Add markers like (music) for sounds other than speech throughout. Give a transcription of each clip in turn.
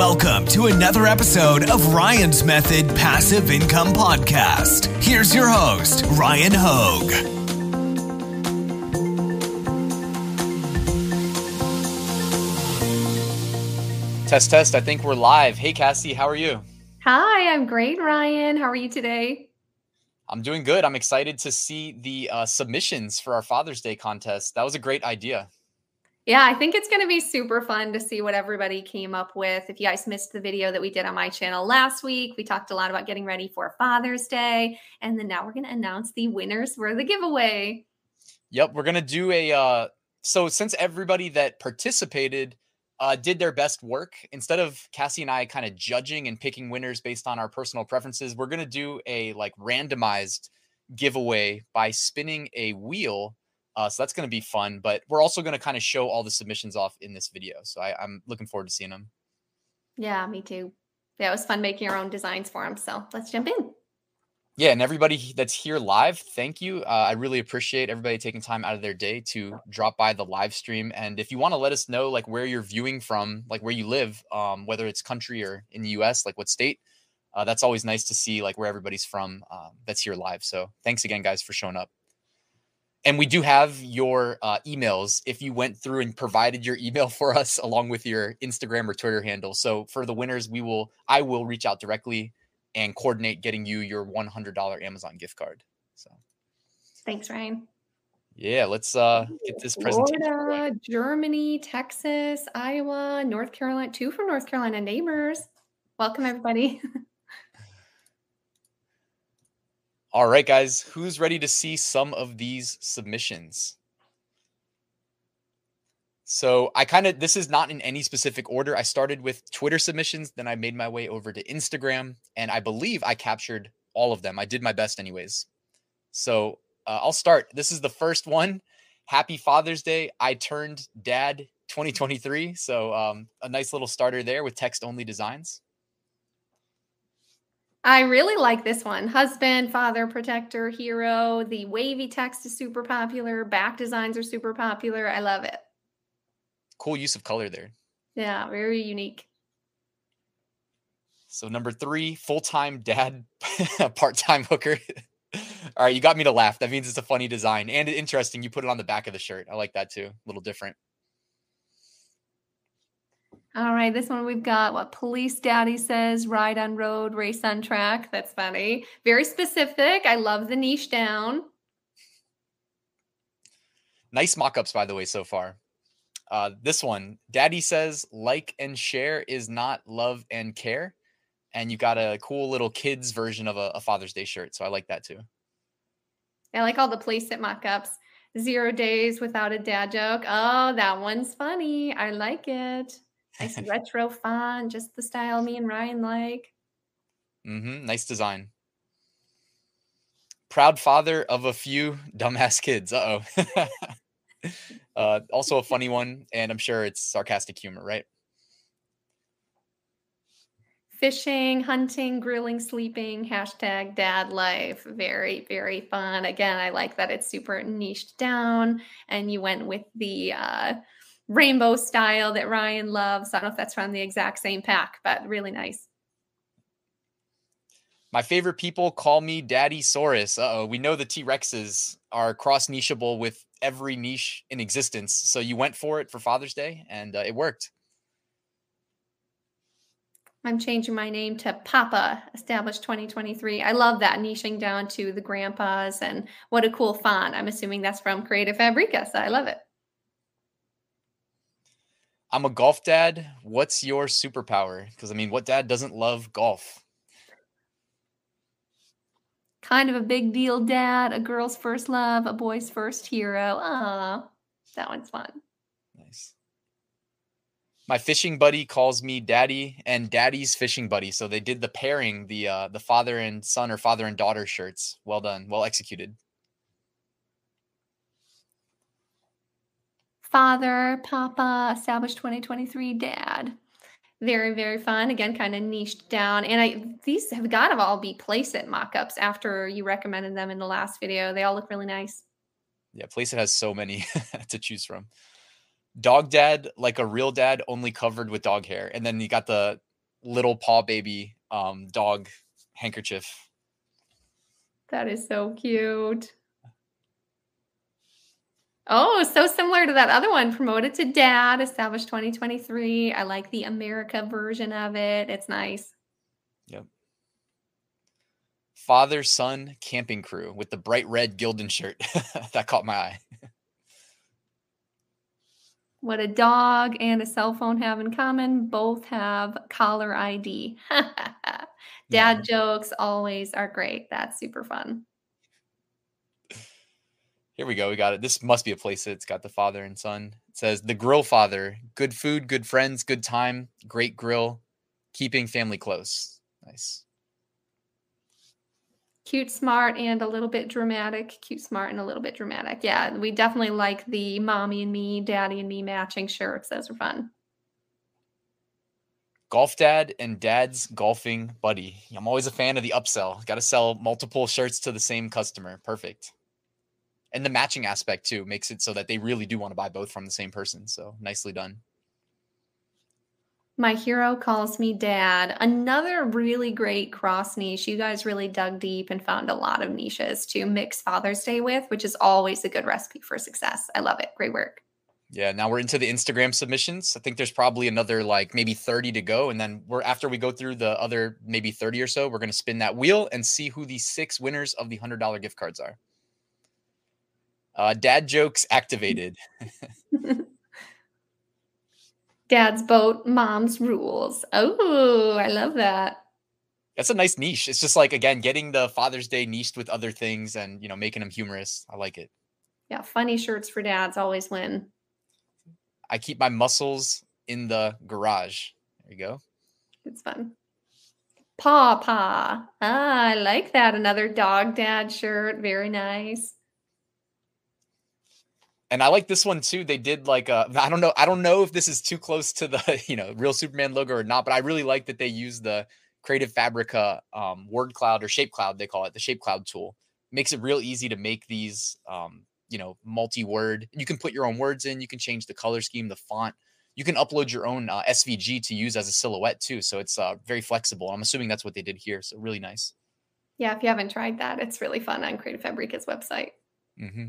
Welcome to another episode of Ryan's Method Passive Income Podcast. Here's your host, Ryan Hogue. Test, test. I think we're live. Hey, Cassiy, how are you? Hi, I'm great, Ryan. How are you today? I'm doing good. I'm excited to see the uh, submissions for our Father's Day contest. That was a great idea. Yeah, I think it's going to be super fun to see what everybody came up with. If you guys missed the video that we did on my channel last week, we talked a lot about getting ready for Father's Day. And then now we're going to announce the winners for the giveaway. Yep, we're going to do a. Uh, so, since everybody that participated uh, did their best work. Instead of Cassiy and I kind of judging and picking winners based on our personal preferences, we're going to do a like randomized giveaway by spinning a wheel. Uh, so that's going to be fun, but we're also going to kind of show all the submissions off in this video. So I, I'm looking forward to seeing them. Yeah, me too. Yeah, it was fun making our own designs for them. So let's jump in. Yeah, and everybody that's here live, thank you. Uh, I really appreciate everybody taking time out of their day to drop by the live stream. And if you want to let us know like where you're viewing from, like where you live, um, whether it's country or in the U.S., like what state, uh, that's always nice to see like where everybody's from um, that's here live. So thanks again, guys, for showing up. And we do have your uh, emails if you went through and provided your email (laughs) for us along with your Instagram or Twitter handle. So for the winners, we will I will reach out directly and coordinate getting you your $100 Amazon gift card. So thanks, Ryan. Yeah, let's uh get this presentation. Florida, Germany, Texas, Iowa, North Carolina, two from North Carolina neighbors. Welcome everybody. (laughs) All right, guys, who's ready to see some of these submissions? So I kind of this is not in any specific order. I started with Twitter submissions, then I made my way over to Instagram, and I believe I captured all of them. I did my best, anyways. So uh, I'll start. This is the first one. Happy Father's Day! I turned dad 2023. So um, a nice little starter there with text only designs. I really like this one. Husband, father, protector, hero. The wavy text is super popular. Back designs are super popular. I love it cool use of color there. Yeah, very unique. So number three, full-time dad, (laughs) part-time hooker. (laughs) All right, you got me to laugh. That means it's a funny design and interesting. You put it on the back of the shirt. I like that too. A little different. All right, this one we've got what police daddy says ride on road, race on track. That's funny. Very specific. I love the niche down. Nice mock ups, by the way, so far. Uh, this one, Daddy says like and share is not love and care. And you got a cool little kids version of a, a Father's Day shirt. So I like that too. I like all the Placeit mock ups. Zero days without a dad joke. Oh, that one's funny. I like it. Nice retro font, just the style me and Ryan like. Mm-hmm. Nice design. Proud father of a few dumbass kids. Uh oh. (laughs) uh, also a funny one, and I'm sure it's sarcastic humor, right? Fishing, hunting, grilling, sleeping, hashtag dad life. Very, very fun. Again, I like that it's super niched down and you went with the uh, rainbow style that Ryan loves. I don't know if that's from the exact same pack, but really nice. My favorite people call me Daddy Saurus. oh, we know the T Rexes are cross nicheable with every niche in existence. So you went for it for Father's Day, and uh, it worked. I'm changing my name to Papa, established 2023. I love that niching down to the grandpas and what a cool font. I'm assuming that's from Creative Fabrica, so I love it. I'm a golf dad. What's your superpower? Because I mean, what dad doesn't love golf? kind of a big deal dad, a girl's first love, a boy's first hero. Ah, that one's fun. Nice. My fishing buddy calls me daddy and daddy's fishing buddy. So they did the pairing, the uh, the father and son or father and daughter shirts. Well done. Well executed. Father, Papa, established 2023 dad. Very, very fun. Again, kind of niched down. And I these have got to all be Placeit mock-ups after you recommended them in the last video. They all look really nice. Yeah, Placeit has so many (laughs) to choose from. Dog dad, like a real dad, only covered with dog hair. And then you got the little paw baby um, dog handkerchief. That is so cute. Oh, so similar to that other one, promoted to dad, established 2023. I like the America version of it. It's nice. Yep. Father son camping crew with the bright red Gildan shirt. (laughs) that caught my eye. What a dog and a cell phone have in common. Both have caller ID. (laughs) Dad yeah. jokes always are great. That's super fun. Here we go. We got it. This must be a place that's got the father and son. It says the grill father. Good food, good friends, good time, great grill, keeping family close. Nice. Cute, smart, and a little bit dramatic. Cute, smart, and a little bit dramatic. Yeah, we definitely like the mommy and me, daddy and me matching shirts. Those are fun. Golf dad and dad's golfing buddy. I'm always a fan of the upsell. Got to sell multiple shirts to the same customer. Perfect and the matching aspect too makes it so that they really do want to buy both from the same person. So nicely done. My hero calls me dad. Another really great cross niche. You guys really dug deep and found a lot of niches to mix Father's Day with, which is always a good recipe for success. I love it. Great work. Yeah, now we're into the Instagram submissions. I think there's probably another like maybe 30 to go. And then we're after we go through the other maybe 30 or so, we're going to spin that wheel and see who the six winners of the $100 gift cards are. Uh, dad jokes activated. (laughs) Dad's boat, mom's rules. Oh, I love that. That's a nice niche. It's just like again getting the Father's Day niched with other things and you know making them humorous. I like it. Yeah, funny shirts for dads always win. I keep my muscles in the garage. There you go. It's fun. Paw paw. Ah, I like that. Another dog dad shirt. Very nice and I like this one too. They did like uh, I don't know I don't know if this is too close to the (laughs) you know real Superman logo or not, but I really like that they use the Creative Fabrica um, word cloud or shape cloud they call it the shape cloud tool. Makes it real easy to make these um, you know multi word. You can put your own words in. You can change the color scheme, the font. You can upload your own uh, SVG to use as a silhouette too. So it's uh, very flexible. I'm assuming that's what they did here. So really nice. Yeah, if you haven't tried that, it's really fun on Creative Fabrica's website. Mm-hmm.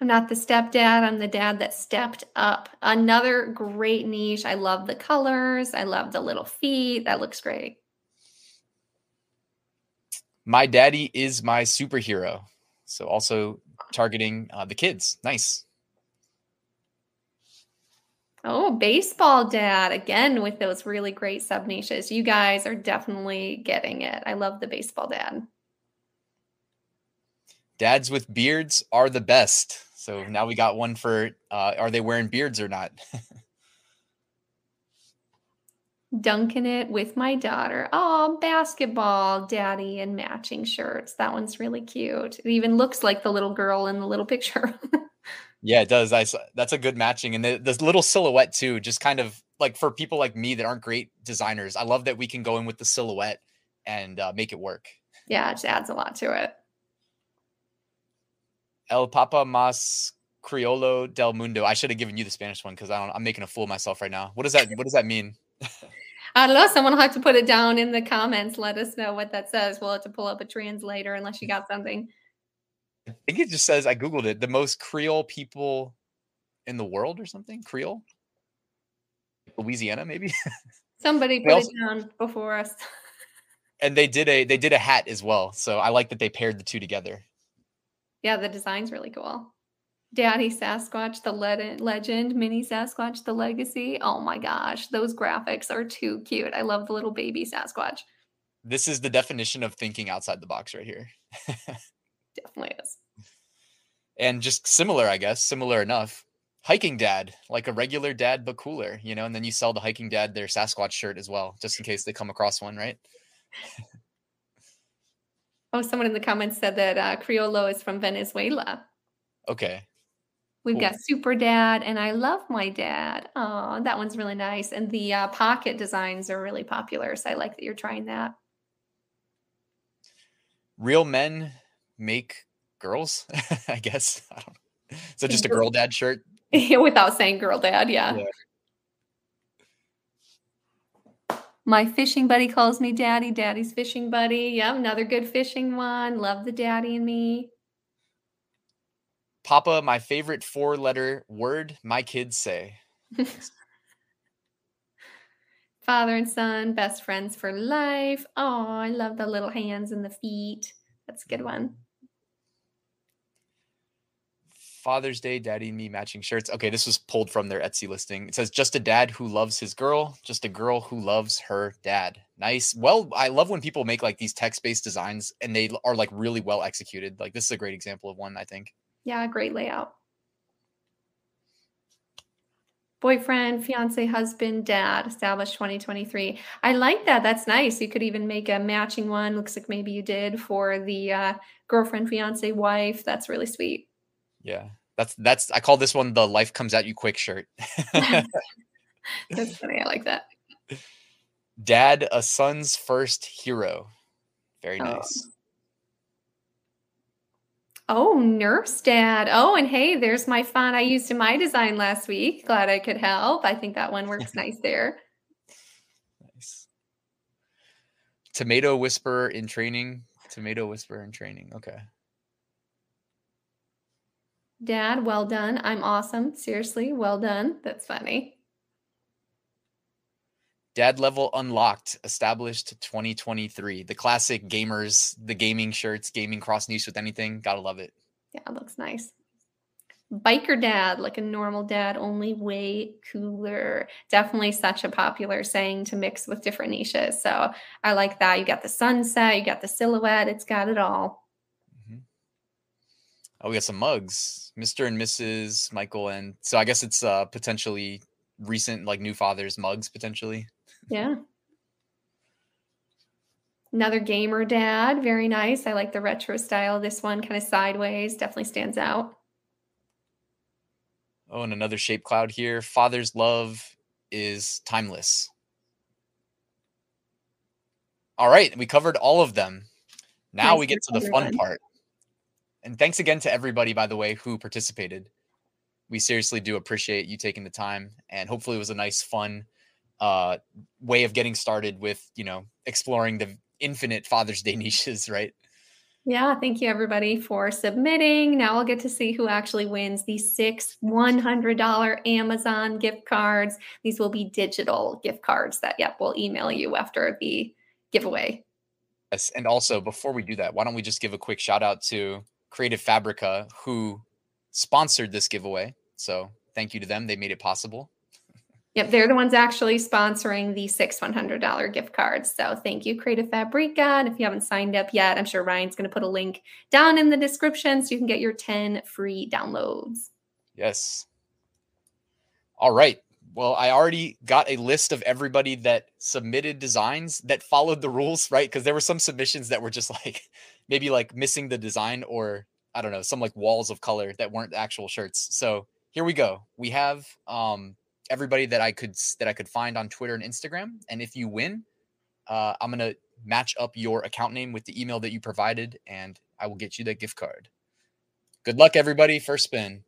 I'm not the stepdad. I'm the dad that stepped up. Another great niche. I love the colors. I love the little feet. That looks great. My daddy is my superhero. So also targeting uh, the kids. Nice. Oh, baseball dad again with those really great sub niches. You guys are definitely getting it. I love the baseball dad. Dads with beards are the best. So now we got one for uh, are they wearing beards or not? (laughs) Dunking it with my daughter. Oh, basketball, daddy, and matching shirts. That one's really cute. It even looks like the little girl in the little picture. (laughs) yeah, it does. I that's a good matching, and the, little silhouette too. Just kind of like for people like me that aren't great designers, I love that we can go in with the silhouette and uh, make it work. Yeah, it just adds a lot to it. El Papa Mas Criollo del Mundo. I should have given you the Spanish one because I don't. I'm making a fool of myself right now. What does that? What does that mean? (laughs) I don't know. Someone will have to put it down in the comments. Let us know what that says. We'll have to pull up a translator unless you got something. I think it just says I googled it. The most Creole people in the world, or something. Creole, Louisiana, maybe. (laughs) Somebody put also, it down before us. and they did a they did a hat as well. So I like that they paired the two together. Yeah, the design's really cool. Daddy Sasquatch, the le- legend, Mini Sasquatch, the legacy. Oh my gosh, those graphics are too cute. I love the little baby Sasquatch. This is the definition of thinking outside the box right here. (laughs) Definitely is. And just similar, I guess, similar enough. Hiking dad, like a regular dad, but cooler, you know, and then you sell the hiking dad their Sasquatch shirt as well, just in case they come across one, right? (laughs) Oh, someone in the comments said that uh, Criollo is from Venezuela. Okay. We've cool. got Super Dad, and I love my dad. Oh, that one's really nice. And the uh, pocket designs are really popular. So I like that you're trying that. Real men make girls, (laughs) I guess. (laughs) I don't. So just a girl dad shirt. (laughs) Without saying girl dad, yeah. yeah. My fishing buddy calls me daddy. Daddy's fishing buddy. Yep, another good fishing one. Love the daddy and me. Papa, my favorite four letter word my kids say. (laughs) Father and son, best friends for life. Oh, I love the little hands and the feet. That's a good one. Father's Day, Daddy and Me matching shirts. Okay, this was pulled from their Etsy listing. It says just a dad who loves his girl, just a girl who loves her dad. Nice. Well, I love when people make like these text-based designs and they are like really well executed. Like this is a great example of one, I think. Yeah, great layout. Boyfriend, fiance, husband, dad, established 2023. I like that. That's nice. You could even make a matching one. Looks like maybe you did for the uh, girlfriend, fiance, wife. That's really sweet. Yeah. That's that's I call this one the life comes at you quick shirt. (laughs) (laughs) That's funny. I like that. Dad, a son's first hero. Very Oh. nice. Oh, nurse dad. Oh, and hey, there's my font I used in my design last week. Glad I could help. I think that one works nice there. Nice. Tomato whisperer in training. Tomato whisperer in training. Okay. Dad, well done. I'm awesome. Seriously, well done. That's funny. Dad level unlocked, established 2023. The classic gamers, the gaming shirts, gaming cross niche with anything. Gotta love it. Yeah, it looks nice. Biker dad, like a normal dad, only way cooler. Definitely such a popular saying to mix with different niches. So I like that. You got the sunset, you got the silhouette, it's got it all. Oh, we got some mugs. Mr. and Mrs. Michael and so I guess it's uh potentially recent like new fathers mugs potentially. Yeah. Another gamer dad, very nice. I like the retro style. This one kind of sideways, definitely stands out. Oh, and another shape cloud here. Father's love is timeless. All right, we covered all of them. Now Nice we get to the everyone. fun part. And thanks again to everybody, by the way, who participated. We seriously do appreciate you taking the time, and hopefully, it was a nice, fun uh, way of getting started with you know exploring the infinite Father's Day (laughs) niches, right? Yeah, thank you everybody for submitting. Now we'll get to see who actually wins these six $100 Amazon gift cards. These will be digital gift cards that, yep, we'll email you after the giveaway. Yes, and also before we do that, why don't we just give a quick shout out to Creative Fabrica who sponsored this giveaway. So thank you to them; they made it possible. Yep, they're the ones actually sponsoring the six $100 gift cards. So thank you, Creative Fabrica. And if you haven't signed up yet, I'm sure Ryan's going to put a link down in the description so you can get your 10 free downloads. Yes. All right. Well, I already got a list of everybody that submitted designs that followed the rules, right? Because there were some submissions that were just (laughs) like maybe like missing the design or I don't know, some like walls of color that weren't actual shirts. So here we go. We have um everybody that I could that I could find on Twitter and Instagram. And if you win, uh, I'm gonna match up your account name with the email that you provided, and I will get you that gift card. Good luck, everybody. First spin.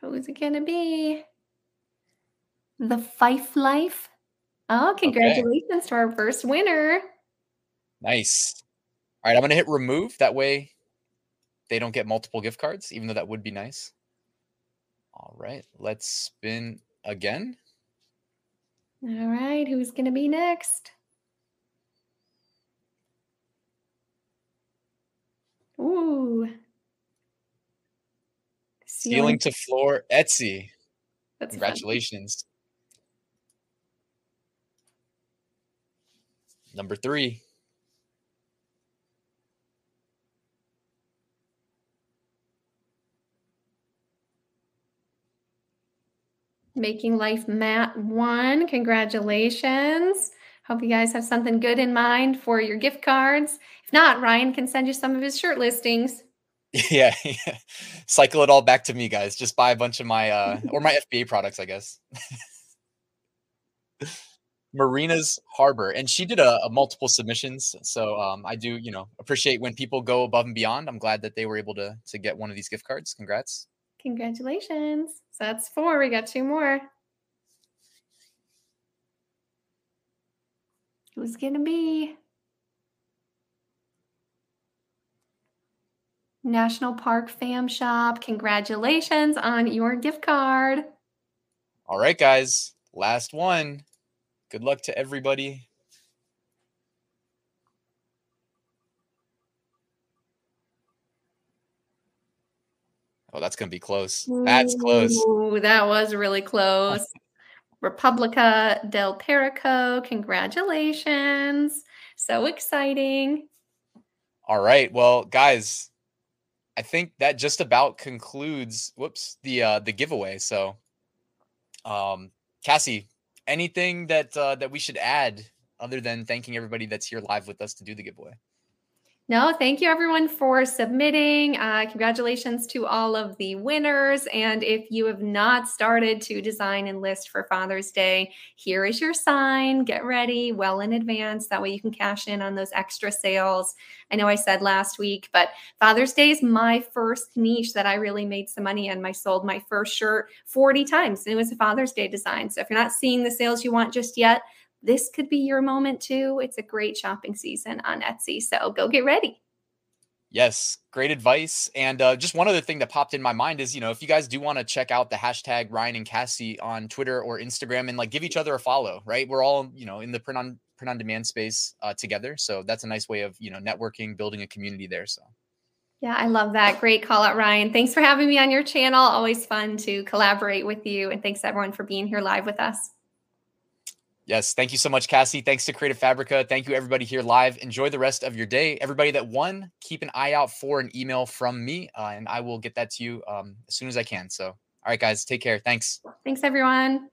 Who's it to be? The Fife Life. Oh, congratulations to our first winner. Nice. All right, I'm gonna hit remove. That way, they don't get multiple gift cards, even though that would be nice. All right, let's spin again. All right, who's going to be next? Ooh. Ceiling to floor, Etsy. That's. Congratulations. Number three. Making Life Mat one. Congratulations. Hope you guys have something good in mind for your gift cards. If not, Ryan can send you some of his shirt listings. (laughs) Yeah, yeah. cycle it all back to me, guys. Just buy a bunch of my uh or my (laughs) FBA products, I guess. (laughs) Marina's Harbor, and she did a, a multiple submissions. So um, I do, you know, appreciate when people go above and beyond. I'm glad that they were able to to get one of these gift cards. Congrats. Congratulations. So that's four. We got two more. Who's going to be? National Park Fam Shop. Congratulations on your gift card. All right, guys. Last one. Good luck to everybody. Oh, that's going to be close. That's close. Ooh, that was really close. Republica del Perico, congratulations. So exciting. All right. Well, guys, I think that just about concludes whoops, the uh the giveaway. So um Cassiy, anything that uh that we should add other than thanking everybody that's here live with us to do the giveaway? No, thank you everyone for submitting. Uh, congratulations to all of the winners. And if you have not started to design and list for Father's Day, here is your sign. Get ready well in advance. That way you can cash in on those extra sales. I know I said last week, but Father's Day is my first niche that I really made some money in. I sold my first shirt 40 times and it was a Father's Day design. So if you're not seeing the sales you want just yet, this could be your moment too. It's a great shopping season on Etsy. So go get ready. Yes, great advice. And uh, just one other thing that popped in my mind is, you know, if you guys do want to check out the hashtag Ryan and Cassiy on Twitter or Instagram and like give each other a follow, right? We're all, you know, in the print on print on demand space uh, together. So that's a nice way of, you know, networking, building a community there. So. Yeah, I love that. Great call out, Ryan. Thanks for having me on your channel. Always fun to collaborate with you. And thanks everyone for being here live with us. Yes, thank you so much, Cassiy. Thanks to Creative Fabrica. Thank you, everybody here live. Enjoy the rest of your day. Everybody that won, keep an eye out for an email from me, uh, and I will get that to you um, as soon as I can. So, all right, guys, take care. Thanks. Thanks, everyone.